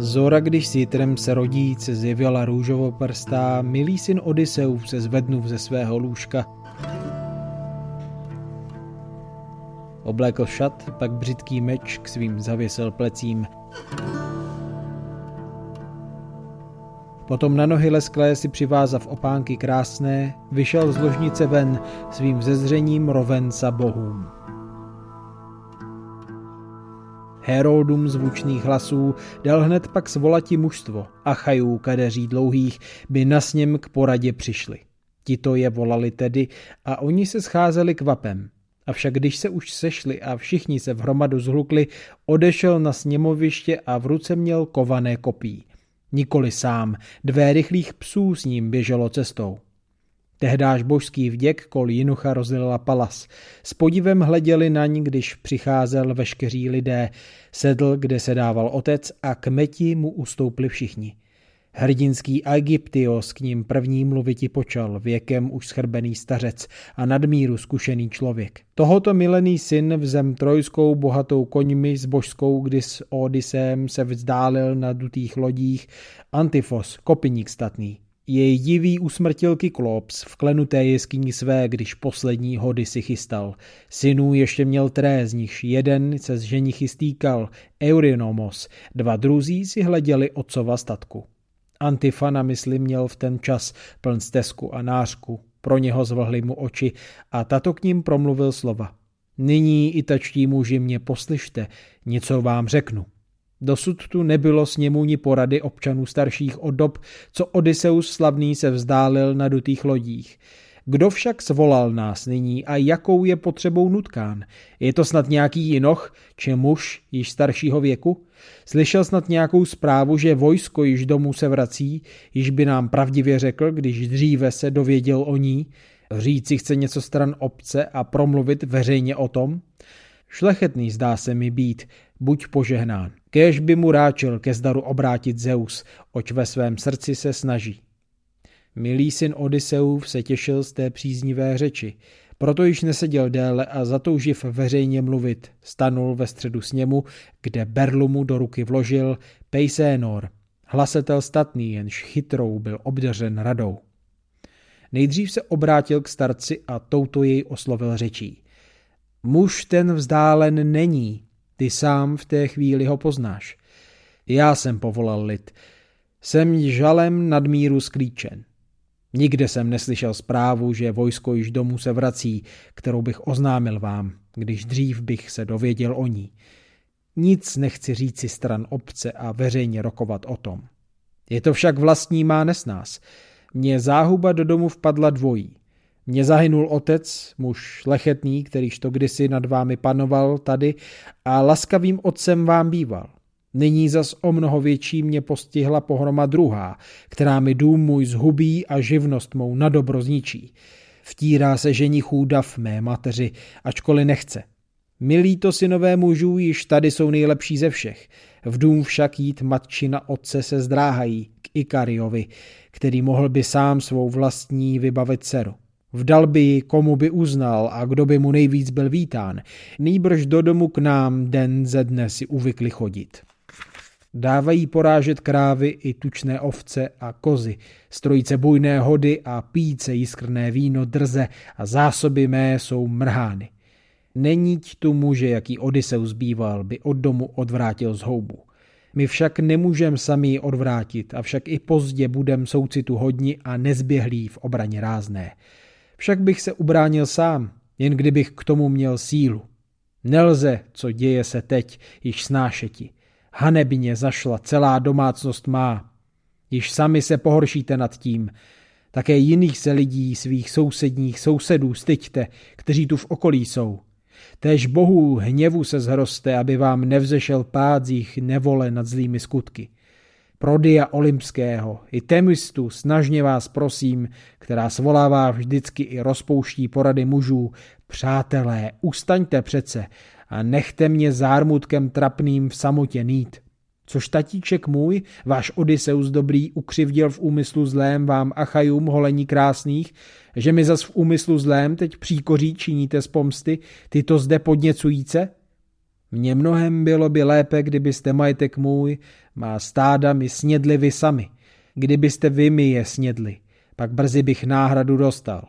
Zora, když s jitrem se rodíc zjevila růžovoprstá, milý syn Odysseus se zvednul ze svého lůžka. Oblékl šat, pak břitký meč k svým zavěsil plecím. Potom na nohy lesklé si přivázav opánky krásné, vyšel z ložnice ven svým zezřením rovenca bohům. Herodům zvučných hlasů dal hned pak svolati mužstvo, Achajů kadeří dlouhých, by na sněm k poradě přišli. Tito je volali tedy a oni se scházeli kvapem. Avšak když se už sešli a všichni se v hromadu zhlukli, odešel na sněmoviště a v ruce měl kované kopí. Nikoli sám, dvé rychlých psů s ním běželo cestou. Tehdáž božský vděk kol Jinucha rozlila palas. S podivem hleděli na ní, když přicházel veškeří lidé. Sedl, kde se dával otec a k meti mu ustoupli všichni. Hrdinský Egyptios k ním první mluviti počal, věkem už schrbený stařec a nadmíru zkušený člověk. Tohoto milený syn v zem trojskou bohatou koňmi s božskou, kdy s Odysem se vzdálil na dutých lodích, Antifos, kopiník statný. Jej diví usmrtil Kyklops v klenuté jeskyni své, když poslední hody si chystal. Synů ještě měl tré, z nichž jeden se z ženichy stýkal, Eurinomos, dva druzí si hleděli otcova statku. Antifana, myslím, měl v ten čas pln stezku a nářku. Pro něho zvlhly mu oči a tato k ním promluvil slova. Nyní i tačtí muži mě poslyšte, něco vám řeknu. Dosud tu nebylo sněmůni porady občanů starších od dob, co Odysseus slavný se vzdálil na dutých lodích. Kdo však svolal nás nyní a jakou je potřebou nutkán? Je to snad nějaký jinoch, či muž již staršího věku? Slyšel snad nějakou zprávu, že vojsko již domů se vrací, již by nám pravdivě řekl, když dříve se dověděl o ní? Říci chce něco stran obce a promluvit veřejně o tom? Šlechetný zdá se mi být, buď požehnán. Kéž by mu ráčil ke zdaru obrátit Zeus, oč ve svém srdci se snaží. Milý syn Odysseův se těšil z té příznivé řeči, proto již neseděl déle a zatouživ veřejně mluvit, stanul ve středu sněmu, kde berlu mu do ruky vložil Pejsénor, hlasetel statný, jenž chytrou byl obdařen radou. Nejdřív se obrátil k starci a touto jej oslovil řečí. Muž ten vzdálen není, ty sám v té chvíli ho poznáš. Já jsem povolal lid. Jsem žalem nadmíru sklíčen. Nikde jsem neslyšel zprávu, že vojsko již domů se vrací, kterou bych oznámil vám, když dřív bych se dověděl o ní. Nic nechci říci stran obce a veřejně rokovat o tom. Je to však vlastní má nesnás. Mně záhuba do domu vpadla dvojí. Mně zahynul otec, muž lechetný, kterýž to kdysi nad vámi panoval tady a laskavým otcem vám býval. Nyní zas o mnoho větší mě postihla pohroma druhá, která mi dům můj zhubí a živnost mou na dobro zničí. Vtírá se ženichů dav mé mateři, ačkoliv nechce. Milí to synové mužů již tady jsou nejlepší ze všech. V dům však jít matčina otce se zdráhají k Ikariovi, který mohl by sám svou vlastní vybavit dceru. Vdal by ji, komu by uznal a kdo by mu nejvíc byl vítán. Nýbrž do domu k nám den ze dne si uvykli chodit. Dávají porážet krávy i tučné ovce a kozy, strojice bujné hody a píce jiskrné víno drze a zásoby mé jsou mrhány. Není tu muže, jaký Odysseus býval, by od domu odvrátil z houbu. My však nemůžem sami odvrátit, avšak i pozdě budem soucitu hodni a nezběhlí v obraně rázné. Však bych se ubránil sám, jen kdybych k tomu měl sílu. Nelze, co děje se teď, již snášeti. Hanebně zašla celá domácnost má. Již sami se pohoršíte nad tím. Také jiných se lidí, svých sousedních sousedů styďte, kteří tu v okolí jsou. Též bohů hněvu se zhroste, aby vám nevzešel pád z jich nevole nad zlými skutky. Prodia Olympského i Temistu snažně vás prosím, která svolává vždycky i rozpouští porady mužů, přátelé, ustaňte přece a nechte mě zármutkem trapným v samotě nít. Což tatíček můj, váš Odysseus dobrý, ukřivděl v úmyslu zlém vám Achajům holení krásných, že mi zas v úmyslu zlém teď příkoří činíte z pomsty, ty to zde podněcujíce? Mně mnohem bylo by lépe, kdybyste majetek můj, má stáda mi snědli vy sami. Kdybyste vy mi je snědli, pak brzy bych náhradu dostal.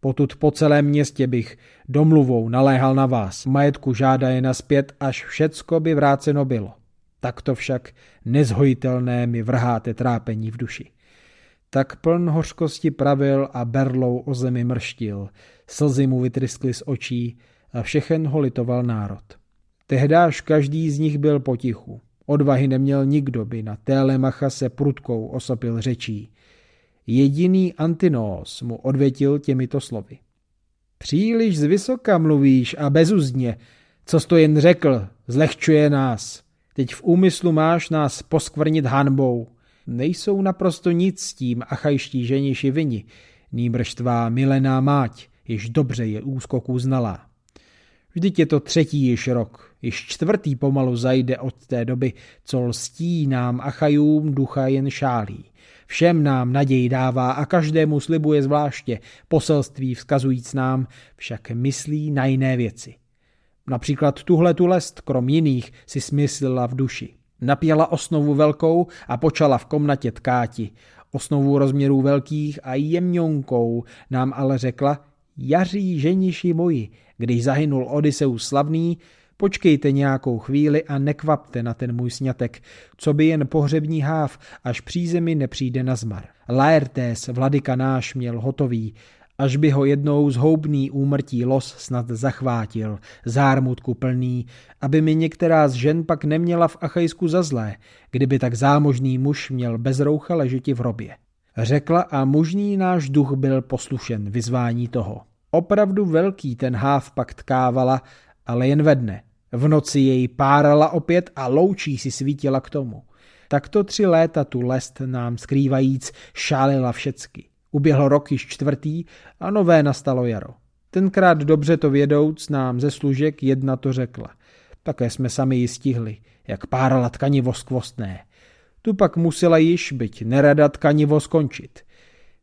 Potud po celém městě bych domluvou naléhal na vás. Majetku žádá je naspět, až všecko by vráceno bylo. Takto však nezhojitelné mi vrháte trápení v duši. Tak pln hořkosti pravil a berlou o zemi mrštil. Slzy mu vytryskly z očí a všechen ho litoval národ. Tehdáž každý z nich byl potichu. Odvahy neměl nikdo by na Télemacha se prudkou osopil řečí. Jediný Antinós mu odvětil těmito slovy. Příliš zvysoka mluvíš a bezuzdně. Co to jen řekl, zlehčuje nás. Teď v úmyslu máš nás poskvrnit hanbou. Nejsou naprosto nic s tím achajští ženiši vini, nýbrž tvá milená máť, již dobře je úskoků znalá. Vždyť je to třetí již rok, již čtvrtý pomalu zajde od té doby, co lstí nám Achajům ducha jen šálí. Všem nám naději dává a každému slibuje zvláště, poselství vzkazujíc nám, však myslí na jiné věci. Například tuhle tu lest, krom jiných, si smyslila v duši. Napěla osnovu velkou a počala v komnatě tkáti. Osnovu rozměrů velkých a jemňonkou nám ale řekla, jaří ženiši moji, když zahynul Odysseus slavný, počkejte nějakou chvíli a nekvapte na ten můj sňatek, co by jen pohřební háv, až přízemi nepřijde na zmar. Laertes, vladyka náš, měl hotový, až by ho jednou zhoubný úmrtí los snad zachvátil, zármutku plný, aby mi některá z žen pak neměla v Achajsku za zlé, kdyby tak zámožný muž měl bez roucha ležeti v hrobě. Řekla a mužný náš duch byl poslušen vyzvání toho. Opravdu velký ten háv pak tkávala, ale jen ve dne. V noci jej párala opět a loučí si svítila k tomu. Takto tři léta tu lest nám skrývajíc šálila všecky. Uběhl rok již čtvrtý a nové nastalo jaro. Tenkrát dobře to vědouc nám ze služek jedna to řekla. Také jsme sami ji stihli, jak párala tkanivo skvostné. Tu pak musela již, byť nerada tkanivo skončit.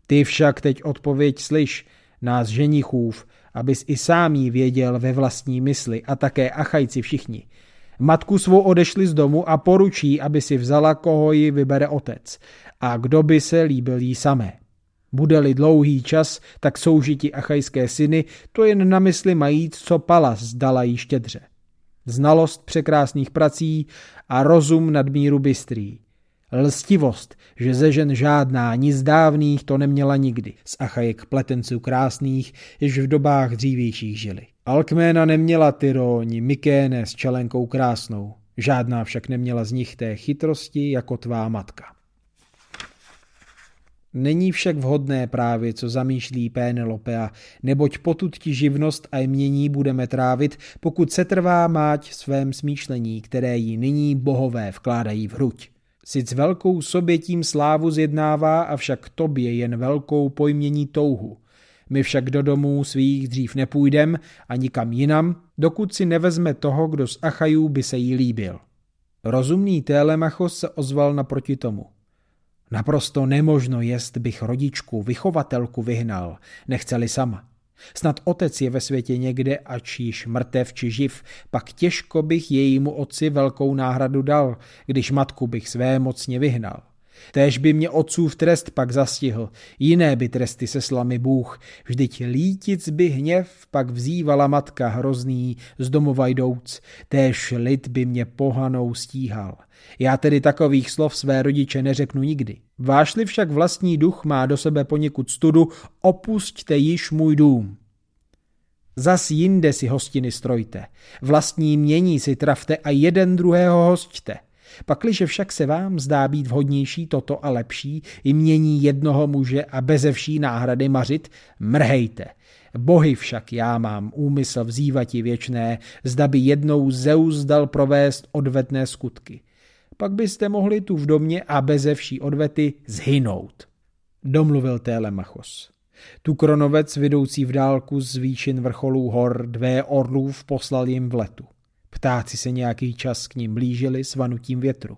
Ty však teď odpověď slyš, nás ženichův, abys i sám jí věděl ve vlastní mysli a také achajci všichni. Matku svou odešli z domu a poručí, aby si vzala, koho ji vybere otec a kdo by se líbil jí samé. Bude-li dlouhý čas, tak soužiti achajské syny to jen na mysli mají, co Palas zdala jí štědře. Znalost překrásných prací a rozum nadmíru bystrý. Lstivost, že ze žen žádná, nic dávných to neměla nikdy. Z Achajek pletenců krásných, jež v dobách dřívějších žili. Alkména neměla Tyróni, Mykéne s čelenkou krásnou. Žádná však neměla z nich té chytrosti jako tvá matka. Není však vhodné právě, co zamýšlí Pénelopea, neboť potud ti živnost a jmění budeme trávit, pokud se trvá máť svém smýšlení, které jí nyní bohové vkládají v hruď. Sic velkou sobě tím slávu zjednává, avšak tobě jen velkou pojmění touhu. My však do domů svých dřív nepůjdem a nikam jinam, dokud si nevezme toho, kdo z Achajů by se jí líbil. Rozumný Télemachos se ozval naproti tomu. Naprosto nemožno jest bych rodičku, vychovatelku vyhnal, nechceli sama. Snad otec je ve světě někde, ač již mrtev či živ, pak těžko bych jejímu otci velkou náhradu dal, když matku bych své mocně vyhnal. Též by mě otcův trest pak zastihl, jiné by tresty seslal mi Bůh, vždyť lític by hněv pak vzývala matka hrozný z domova jdouc, též lid by mě pohanou stíhal. Já tedy takových slov své rodiče neřeknu nikdy. Vášli však vlastní duch má do sebe poněkud studu, opusťte již můj dům. Zas jinde si hostiny strojte, vlastní mění si trafte a jeden druhého hosťte. Pakliže však se vám zdá být vhodnější toto a lepší, i mění jednoho muže a beze vší náhrady mařit, mrhejte. Bohy však já mám úmysl vzývati věčné, zda by jednou Zeus dal provést odvetné skutky. Pak byste mohli tu v domě a beze vší odvety zhynout. Domluvil Télemachos. Tu kronovec vidoucí v dálku z výšin vrcholů hor dvě orlův poslal jim v letu. Ptáci se nějaký čas k ním blížili s vanutím větru.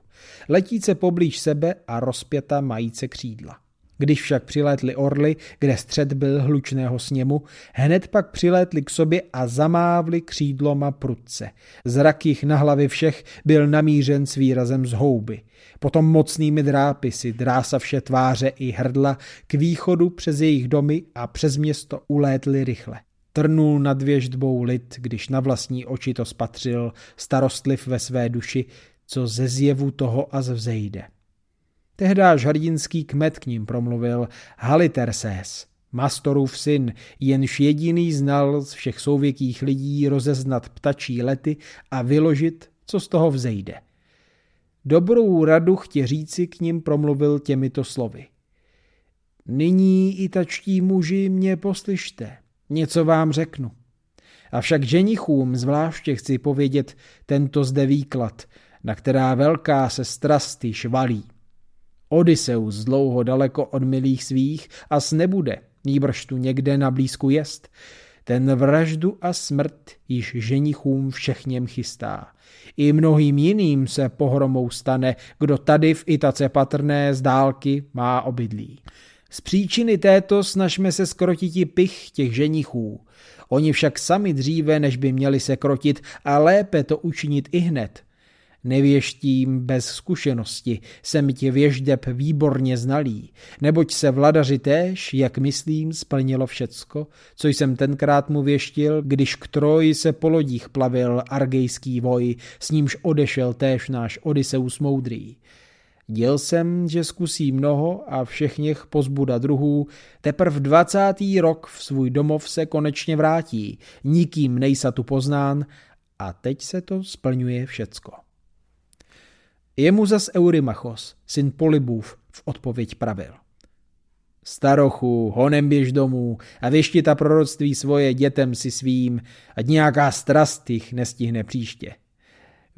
Letíce poblíž sebe a rozpěta majíce křídla. Když však přilétli orly, kde střed byl hlučného sněmu, hned pak přilétli k sobě a zamávli křídloma prudce. Zrak jich na hlavě všech byl namířen s výrazem z houby. Potom mocnými drápisy vše tváře i hrdla k východu přes jejich domy a přes město ulétli rychle. Trnul nad věždbou lid, když na vlastní oči to spatřil, starostliv ve své duši, co ze zjevu toho a vzejde. Tehdáž hrdinský kmet k ním promluvil Haliterses, Mastorův syn, jenž jediný znal z všech souvěkých lidí rozeznat ptačí lety a vyložit, co z toho vzejde. Dobrou radu chtě říci k ním promluvil těmito slovy. Nyní i tačtí muži mě poslyšte, něco vám řeknu. Avšak ženichům zvláště chci povědět tento zde výklad, na která velká se strasty švalí. Odysseus dlouho daleko od milých svých a nebude, nýbrž tu někde na blízku jest. Ten vraždu a smrt již ženichům všechněm chystá. I mnohým jiným se pohromou stane, kdo tady v Itace patrné z dálky má obydlí. Z příčiny této snažme se skrotiti pich těch ženichů. Oni však sami dříve, než by měli se krotit a lépe to učinit i hned, Nevěštím bez zkušenosti, jsem tě věžděb výborně znalý, neboť se vladaři též, jak myslím, splnilo všecko, co jsem tenkrát mu věštil, když k Troji se po lodích plavil argejský voj, s nímž odešel též náš Odysseus moudrý. Děl jsem, že zkusí mnoho a všechněch pozbuda druhů, teprv dvacátý rok v svůj domov se konečně vrátí, nikým nejsa tu poznán a teď se to splňuje všecko. Jemu zas Eurymachos, syn Polybův, v odpověď pravil. Starochu, honem běž domů a věšti ta proroctví svoje dětem si svým, ať nějaká strast jich nestihne příště.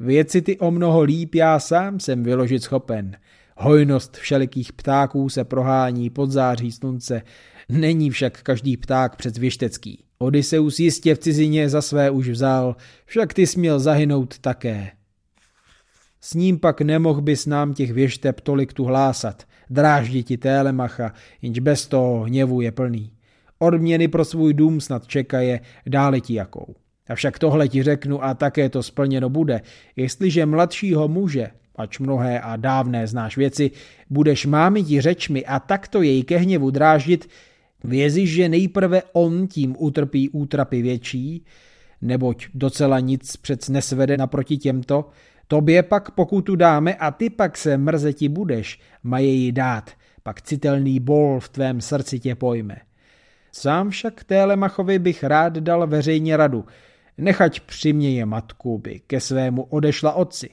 Věci ty o mnoho líp já sám jsem vyložit schopen. Hojnost všelikých ptáků se prohání pod září slunce, není však každý pták před věštecký. Odysseus jistě v cizině za své už vzal, však ty směl zahynout také. S ním pak nemohl bys nám těch věšteb tolik tu hlásat, drážditi Télemacha, jenž bez toho hněvu je plný. Odměny pro svůj dům snad čekaje, dále ti jakou. Avšak tohle ti řeknu a také to splněno bude, jestliže mladšího muže, ač mnohé a dávné znáš věci, budeš mámi ti řečmi a takto jej ke hněvu dráždit, vězíš, že nejprve on tím utrpí útrapy větší, neboť docela nic přec nesvede naproti těmto, Tobě pak pokutu dáme a ty pak se mrzeti budeš, mají ji dát, pak citelný bol v tvém srdci tě pojme. Sám však Télemachovi bych rád dal veřejně radu, nechať přiměje matku, by ke svému odešla otci.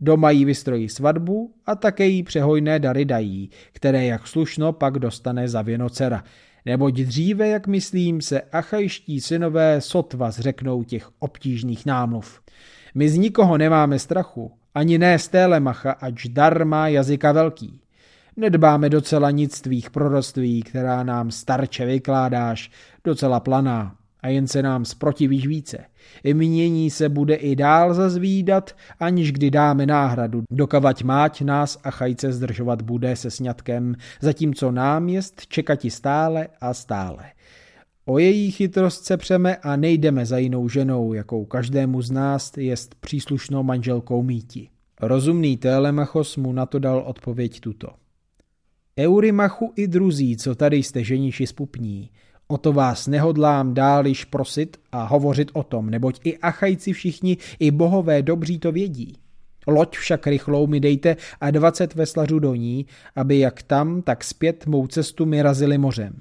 Doma jí vystrojí svatbu a také jí přehojné dary dají, které jak slušno pak dostane za věno dcera. Neboť dříve, jak myslím, se achajští synové sotva zřeknou těch obtížných námluv. My z nikoho nemáme strachu, ani ne z Télemacha, ač dar má jazyka velký. Nedbáme docela nic tvých proroctví, která nám starče vykládáš, docela planá, a jen se nám sprotivíš více. Mění se bude i dál zazvídat, aniž kdy dáme náhradu, dokavať máť nás a chajce zdržovat bude se sňatkem, zatímco nám jest čekati stále a stále. O její chytrost se přeme a nejdeme za jinou ženou, jakou každému z nás jest příslušnou manželkou míti. Rozumný Télemachos mu na to dal odpověď tuto. Eurimachu i druzí, co tady jste ženiši spupní, o to vás nehodlám dál již prosit a hovořit o tom, neboť i Achajci všichni, i bohové dobří to vědí. Loď však rychlou mi dejte a dvacet veslařů do ní, aby jak tam, tak zpět mou cestu mi razili mořem.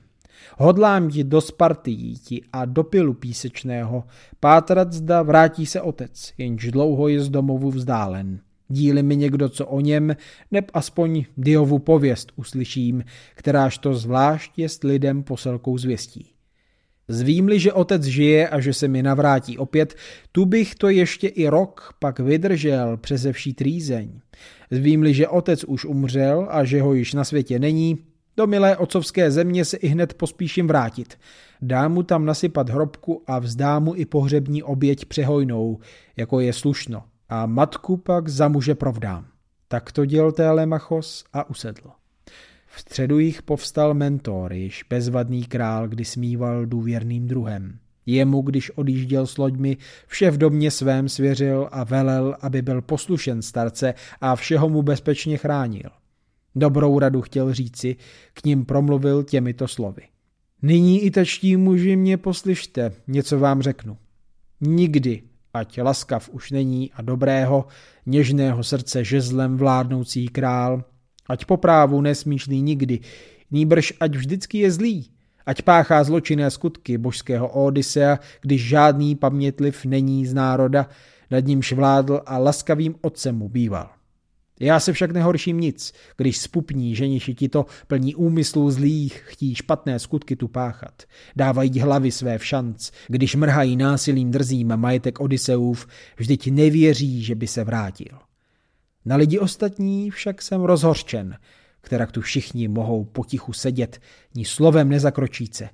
Hodlám ti do Sparty jíti a do pilu písečného, pátrat zda vrátí se otec, jenž dlouho je z domovu vzdálen. Díli mi někdo co o něm, neb aspoň Diovu pověst uslyším, kteráž to zvlášť jest lidem poselkou zvěstí. Zvím-li, že otec žije a že se mi navrátí opět, tu bych to ještě i rok pak vydržel přeze vší trýzeň. Zvím-li, že otec už umřel a že ho již na světě není, do milé otcovské země se i hned pospíším vrátit. Dám mu tam nasypat hrobku a vzdám mu i pohřební oběť přehojnou, jako je slušno. A matku pak za muže provdám. Tak to děl Télemachos a usedl. V středu jich povstal mentor, již bezvadný král, kdy smíval důvěrným druhem. Jemu, když odjížděl s loďmi, vše v domě svém svěřil a velel, aby byl poslušen starce a všeho mu bezpečně chránil. Dobrou radu chtěl říci, k ním promluvil těmito slovy. Nyní i tačtí muži mě poslyšte, něco vám řeknu. Nikdy, ať laskav už není a dobrého, něžného srdce žezlem vládnoucí král, ať po právu nesmýšlí nikdy, nýbrž ať vždycky je zlý, ať páchá zločinné skutky božského Odysea, když žádný pamětliv není z národa, nad nímž vládl a laskavým otcem mu býval. Já se však nehorším nic, když spupní ženiši ti to plní úmyslů zlých, chtí špatné skutky tu páchat. Dávají hlavy své v šanc, když mrhají násilím drzím majetek Odiseův, vždyť nevěří, že by se vrátil. Na lidi ostatní však jsem rozhorčen, která tu všichni mohou potichu sedět, ní slovem nezakročíce.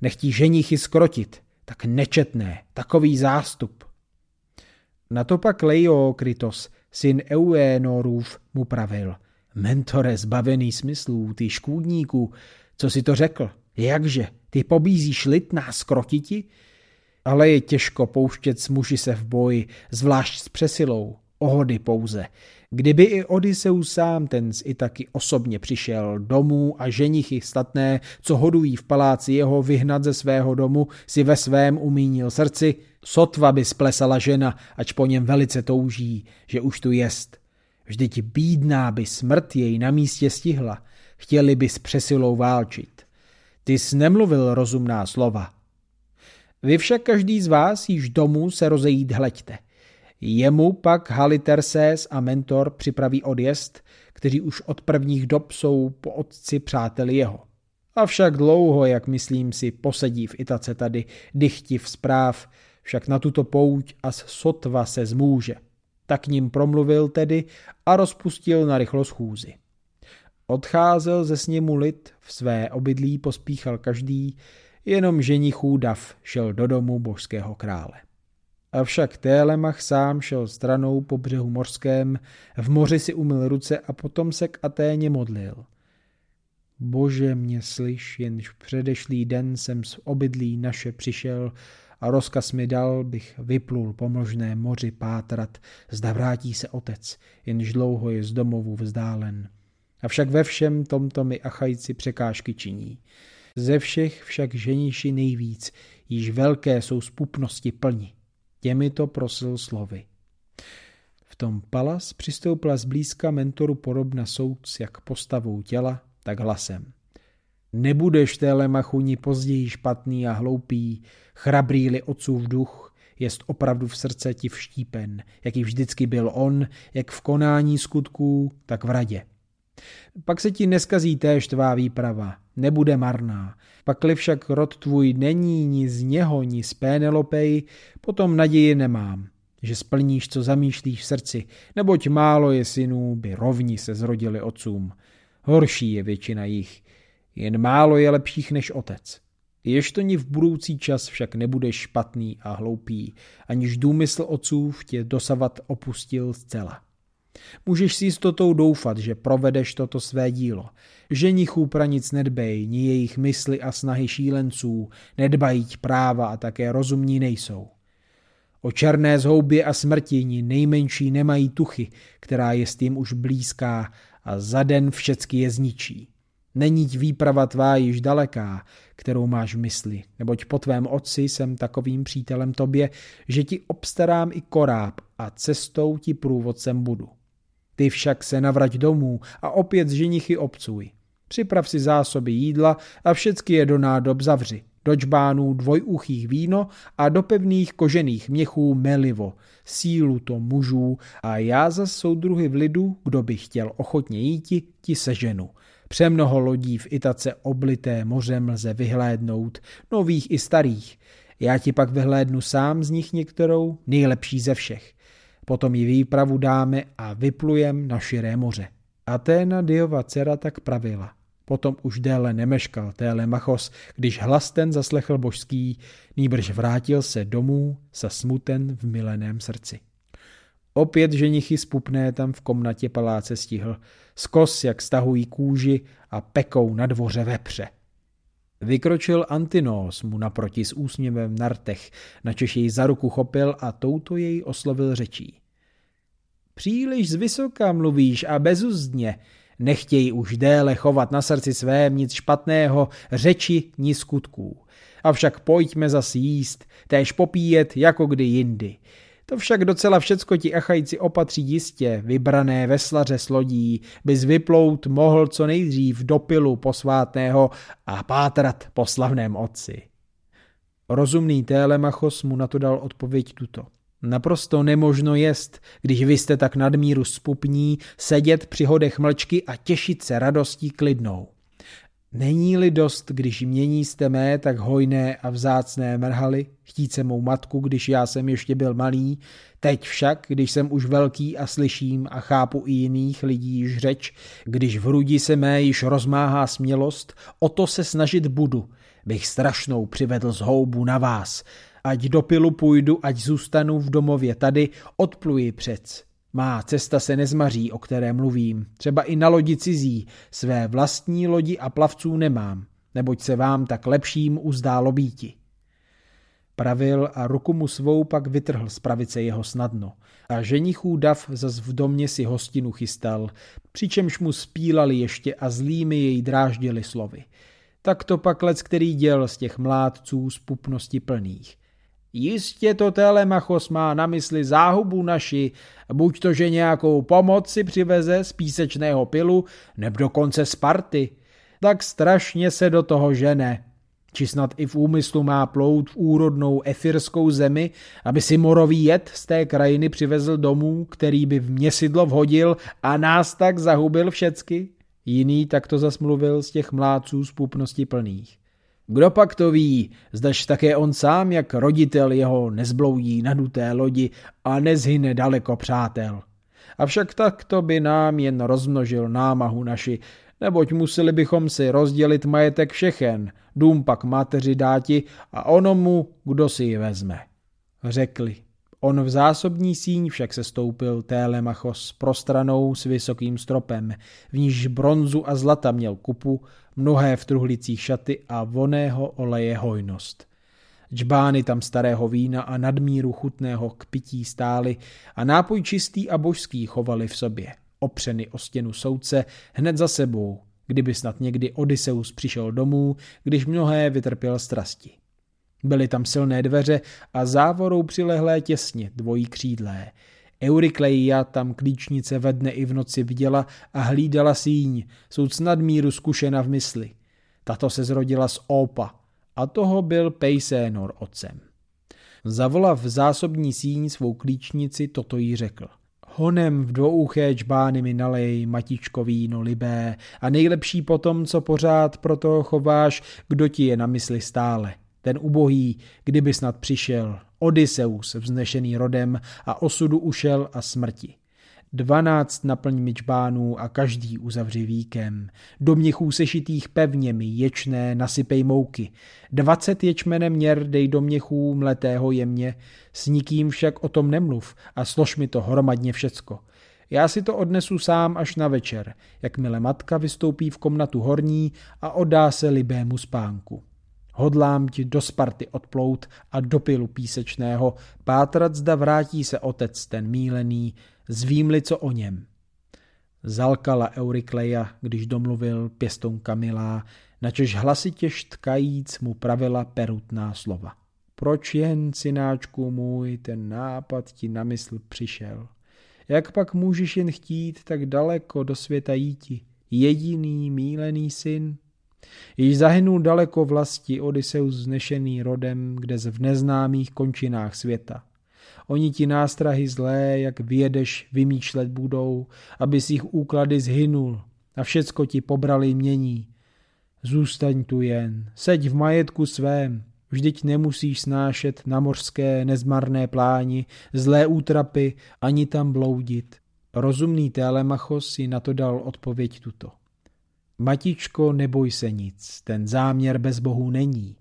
Nechtí ženichy skrotit, tak nečetné, takový zástup. Na to pak Leiokritos, syn Euénorův, mu pravil. Mentore zbavený smyslů, ty škůdníků, co si to řekl? Jakže, ty pobízíš lid nás krotiti? Ale je těžko pouštět s muži se v boji, zvlášť s přesilou, ohody pouze. Kdyby i Odysseus sám ten z Itaky osobně přišel domů a ženichy statné, co hodují v paláci jeho vyhnat ze svého domu, si ve svém umínil srdci, sotva by splesala žena, ač po něm velice touží, že už tu jest. Vždyť bídná by smrt jej na místě stihla, chtěli by s přesilou válčit. Ty jsi nemluvil rozumná slova. Vy však každý z vás již domů se rozejít hleďte. Jemu pak Haliterses a mentor připraví odjezd, kteří už od prvních dob jsou po otci přáteli jeho. Avšak dlouho, jak myslím si, posedí v Itace tady dychtiv zpráv, však na tuto pouť a sotva se zmůže. Tak ním promluvil tedy a rozpustil na rychlo schůzi. Odcházel ze sněmu lid, v své obydlí pospíchal každý, jenom ženichů dav šel do domu božského krále. Avšak Télemach sám šel stranou po břehu mořském, v moři si umyl ruce a potom se k Aténě modlil. Bože mě slyš, jenž předešlý den jsem z obydlí naše přišel a rozkaz mi dal, bych vyplul po možné moři pátrat, zda vrátí se otec, jenž dlouho je z domovu vzdálen. Avšak ve všem tomto mi Achajci překážky činí. Ze všech však ženiši nejvíc, již velké jsou spupnosti plni těmito prosil slovy. V tom Palas přistoupila zblízka mentoru podobna soudc jak postavou těla, tak hlasem. Nebudeš téhle machuní později špatný a hloupý, chrabrý-li v duch, jest opravdu v srdce ti vštípen, jaký vždycky byl on, jak v konání skutků, tak v radě. Pak se ti neskazí též tvá výprava, nebude marná. Pakli však rod tvůj není ni z něho, ni z Pénelopej, potom naději nemám, že splníš, co zamýšlíš v srdci, neboť málo je synů, by rovni se zrodili otcům. Horší je většina jich, jen málo je lepších než otec. Jež to ni v budoucí čas však nebudeš špatný a hloupý, aniž důmysl otců tě dosavat opustil zcela. Můžeš si jistotou doufat, že provedeš toto své dílo. Ženichů pranic nedbej, ni jejich mysli a snahy šílenců, nedbají práva a také rozumní nejsou. O černé zhoubě a smrti ni nejmenší nemají tuchy, která je s tím už blízká a za den všecky je zničí. Není výprava tvá již daleká, kterou máš v mysli, neboť po tvém otci jsem takovým přítelem tobě, že ti obstarám i koráb a cestou ti průvodcem budu. Ty však se navrať domů a opět ženichy obcuj. Připrav si zásoby jídla a všecky je do nádob zavři. Do čbánů dvojúchých víno a do pevných kožených měchů melivo, sílu to mužů a já za soudruhy v lidu, kdo by chtěl ochotně jíti, ti seženu. Přemnoho lodí v Itace oblité mořem lze vyhlédnout, nových i starých. Já ti pak vyhlédnu sám z nich některou, nejlepší ze všech. Potom ji výpravu dáme a vyplujem na širé moře. Aténa Diova dcera tak pravila. Potom už déle nemeškal téle Machos, když hlas ten zaslechl božský, nýbrž vrátil se domů sa smuten v mileném srdci. Opět ženichy spupné tam v komnatě paláce stihl. Skos, jak stahují kůži a pekou na dvoře vepře. Vykročil Antinos mu naproti s úsměvem na rtech, načež jej za ruku chopil a touto jej oslovil řečí. Příliš z vysoka mluvíš a bezuzdně, nechtějí už déle chovat na srdci svém nic špatného, řeči ni skutků. Avšak pojďme zas jíst, též popíjet jako kdy jindy. To však docela všecko ti achajci opatří jistě, vybrané veslaře s lodí, bys vyplout mohl co nejdřív do pilu posvátného a pátrat po slavném otci. Rozumný Télemachos mu na to dal odpověď tuto. Naprosto nemožno jest, když vy jste tak nadmíru spupní, sedět při hodech mlčky a těšit se radostí klidnou. Není-li dost, když mění jste mé tak hojné a vzácné mrhaly, chtít se mou matku, když já jsem ještě byl malý, teď však, když jsem už velký a slyším a chápu i jiných lidí již řeč, když v hrudi se mé již rozmáhá smělost, o to se snažit budu, bych strašnou přivedl z houbu na vás, ať do pilu půjdu, ať zůstanu v domově tady, odpluji přec. Má cesta se nezmaří, o které mluvím. Třeba i na lodi cizí. Své vlastní lodi a plavců nemám, neboť se vám tak lepším uzdálo býti. Pravil a ruku mu svou pak vytrhl z pravice jeho snadno. A ženichů dav zas v domě si hostinu chystal, přičemž mu spílali ještě a zlými jej dráždili slovy. Tak to pak lec, který děl z těch mládců z pupnosti plných. Jistě to Telemachos má na mysli záhubu naši, buď to, že nějakou pomoc si přiveze z písečného pilu, nebo dokonce z party. Tak strašně se do toho žene. Či snad i v úmyslu má plout v úrodnou efirskou zemi, aby si morový jed z té krajiny přivezl domů, který by v měsidlo vhodil a nás tak zahubil všecky? Jiný takto zasmluvil z těch mládců z půpnosti plných. Kdo pak to ví, zdaž také on sám, jak roditel jeho nezbloudí na duté lodi a nezhyne daleko přátel. Avšak takto by nám jen rozmnožil námahu naši, neboť museli bychom si rozdělit majetek všechen, dům pak mateři dáti a onomu, kdo si ji vezme. Řekli. On v zásobní síň však se stoupil Télemachos prostranou s vysokým stropem, v níž bronzu a zlata měl kupu, mnohé v truhlicích šaty a voného oleje hojnost. Džbány tam starého vína a nadmíru chutného k pití stály a nápoj čistý a božský chovali v sobě, opřeny o stěnu souce hned za sebou, kdyby snad někdy Odysseus přišel domů, když mnohé vytrpěl strasti. Byly tam silné dveře a závorou přilehlé těsně, dvojí křídlé. Eurykleia tam klíčnice ve dne i v noci viděla a hlídala síň, jsou nadmíru zkušena v mysli. Tato se zrodila z Opa a toho byl Pejsénor otcem. Zavolav v zásobní síň svou klíčnici, toto jí řekl. Honem v dvouché čbány mi nalej, matičko víno libé, a nejlepší potom, co pořád proto chováš, kdo ti je na mysli stále ten ubohý, kdyby snad přišel, Odysseus vznešený rodem a osudu ušel a smrti. Dvanáct naplň mičbánů a každý uzavři víkem. Do měchů sešitých pevně mi ječné nasypej mouky. Dvacet ječmenem měr dej do měchů mletého jemně, s nikým však o tom nemluv a slož mi to hromadně všecko. Já si to odnesu sám až na večer, jakmile matka vystoupí v komnatu horní a oddá se libému spánku. Hodlám ti do Sparty odplout a do pilu písečného, pátrat zda vrátí se otec ten mílený, zvím-li co o něm. Zalkala Eurykleja, když domluvil pěstounka milá, načež hlasitě štkajíc mu pravila perutná slova. Proč jen, synáčku můj, ten nápad ti na mysl přišel? Jak pak můžeš jen chtít tak daleko do světa jíti? Jediný mílený syn? Již zahynul daleko vlasti Odysseus znešený rodem, kde v neznámých končinách světa. Oni ti nástrahy zlé, jak vědeš, vymýšlet budou, aby si jich úklady zhynul a všecko ti pobrali mění. Zůstaň tu jen, seď v majetku svém, vždyť nemusíš snášet na mořské nezmarné pláni, zlé útrapy, ani tam bloudit. Rozumný Telemachos si na to dal odpověď tuto. Matičko, neboj se nic, ten záměr bez bohu není.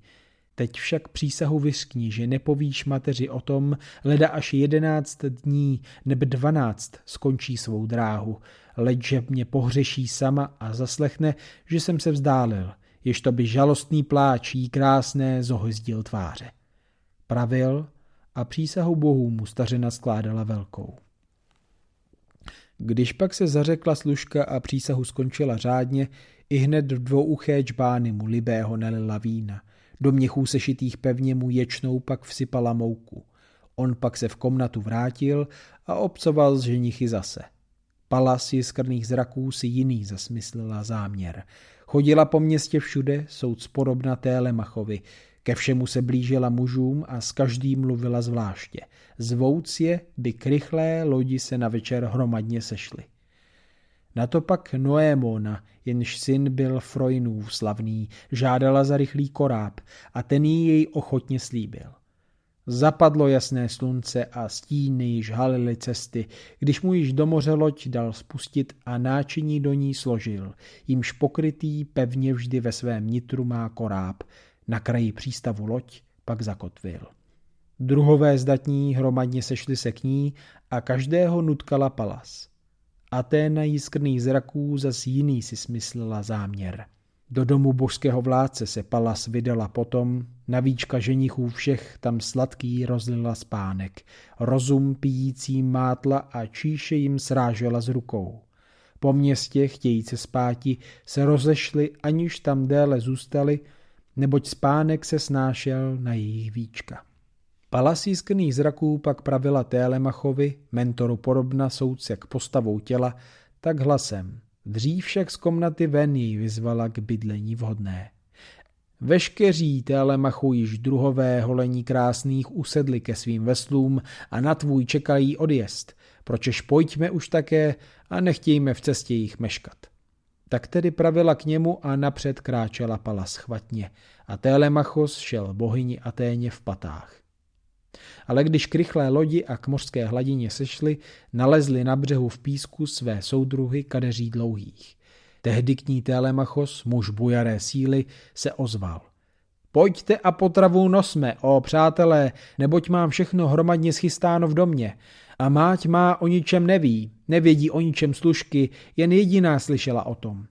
Teď však přísahu vyskní, že nepovíš mateři o tom, leda až jedenáct dní nebo dvanáct skončí svou dráhu, leč že mě pohřeší sama a zaslechne, že jsem se vzdálil, jež to by žalostný pláč jí krásné zohyzdil tváře. Pravil a přísahu bohů mu stařena skládala velkou. Když pak se zařekla služka a přísahu skončila řádně, i hned v dvouuché čbány mu libého nelila vína. Do měchů sešitých pevně mu ječnou pak vsypala mouku. On pak se v komnatu vrátil a obcoval z ženichy zase. Palas jiskrných zraků si jiný zasmyslela záměr. Chodila po městě všude, soud podobna Télemachovi, ke všemu se blížila mužům a s každým mluvila zvláště. Zvouc je, by krychlé lodi se na večer hromadně sešly. Na to pak Noémona, jenž syn byl Frojnův slavný, žádala za rychlý koráb a ten jí jej ochotně slíbil. Zapadlo jasné slunce a stíny již halily cesty, když mu již do moře loď dal spustit a náčiní do ní složil, jímž pokrytý pevně vždy ve svém nitru má koráb, na kraji přístavu loď pak zakotvil. Druhové zdatní hromadně sešli se k ní a každého nutkala palas. Aténa jiskrných zraků zas jiný si smyslela záměr. Do domu božského vládce se Palas vydala potom, na víčka ženichů všech tam sladký rozlila spánek, rozum pijící mátla a číše jim srážela z rukou. Po městě, chtějíce spáti, se rozešli, aniž tam déle zůstali, neboť spánek se snášel na jejich víčka. Palasí skných zraků pak pravila Télemachovi, mentoru podobna soudce jak postavou těla, tak hlasem. Dřív však z komnaty ven jej vyzvala k bydlení vhodné. Veškeří Télemachu již druhové holení krásných usedli ke svým veslům a na tvůj čekají odjezd, pročež pojďme už také a nechtějme v cestě jich meškat. Tak tedy pravila k němu a napřed kráčela pala schvatně a Télemachos šel bohyni Aténě v patách. Ale když k rychlé lodi a k mořské hladině sešli, nalezli na břehu v písku své soudruhy kadeří dlouhých. Tehdy k ní Télemachos, muž bujaré síly, se ozval. Pojďte a potravu nosme, o přátelé, neboť mám všechno hromadně schystáno v domě. A máť má o ničem neví, nevědí o ničem služky, jen jediná slyšela o tom.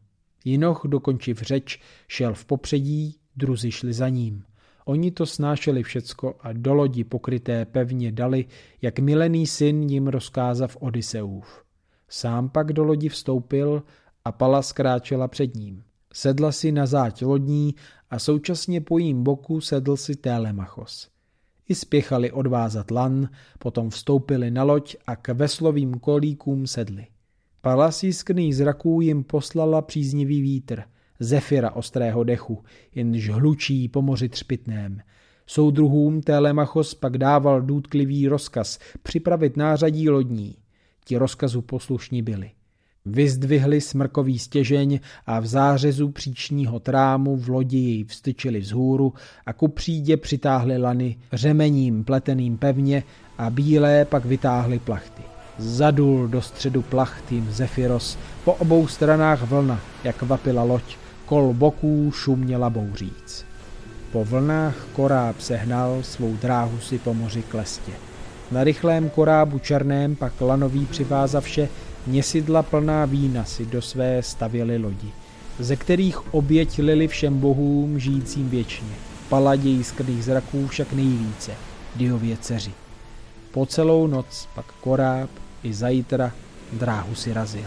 Jinoch, dokončiv řeč, šel v popředí, druzi šli za ním. Oni to snášeli všecko a do lodi pokryté pevně dali, jak milený syn jim rozkázav Odiseův. Sám pak do lodi vstoupil a Pala skráčela před ním. Sedla si na záť lodní a současně po jím boku sedl si Télemachos. I spěchali odvázat lan, potom vstoupili na loď a k veslovým kolíkům sedli. Palas jiskných zraků jim poslala příznivý vítr, Zefira ostrého dechu, jenž hlučí po moři třpitném. Soudruhům Télemachos pak dával důtklivý rozkaz připravit nářadí lodní. Ti rozkazu poslušní byli. Vyzdvihli smrkový stěžeň a v zářezu příčního trámu v lodi jej vstyčili vzhůru a ku přídě přitáhli lany řemením pleteným pevně a bílé pak vytáhli plachty. Zadul do středu plachtým Zefiros, po obou stranách vlna, jak vapila loď, kol boků šuměla bouříc. Po vlnách koráb sehnal svou dráhu si po moři klestě. Na rychlém korábu černém pak lanový přivázavše měsidla plná vína si do své stavěly lodi, ze kterých oběť lili všem bohům žijícím věčně. Paladě jiskných zraků však nejvíce, Diově dceři. Po celou noc pak koráb i zajtra dráhu si razil.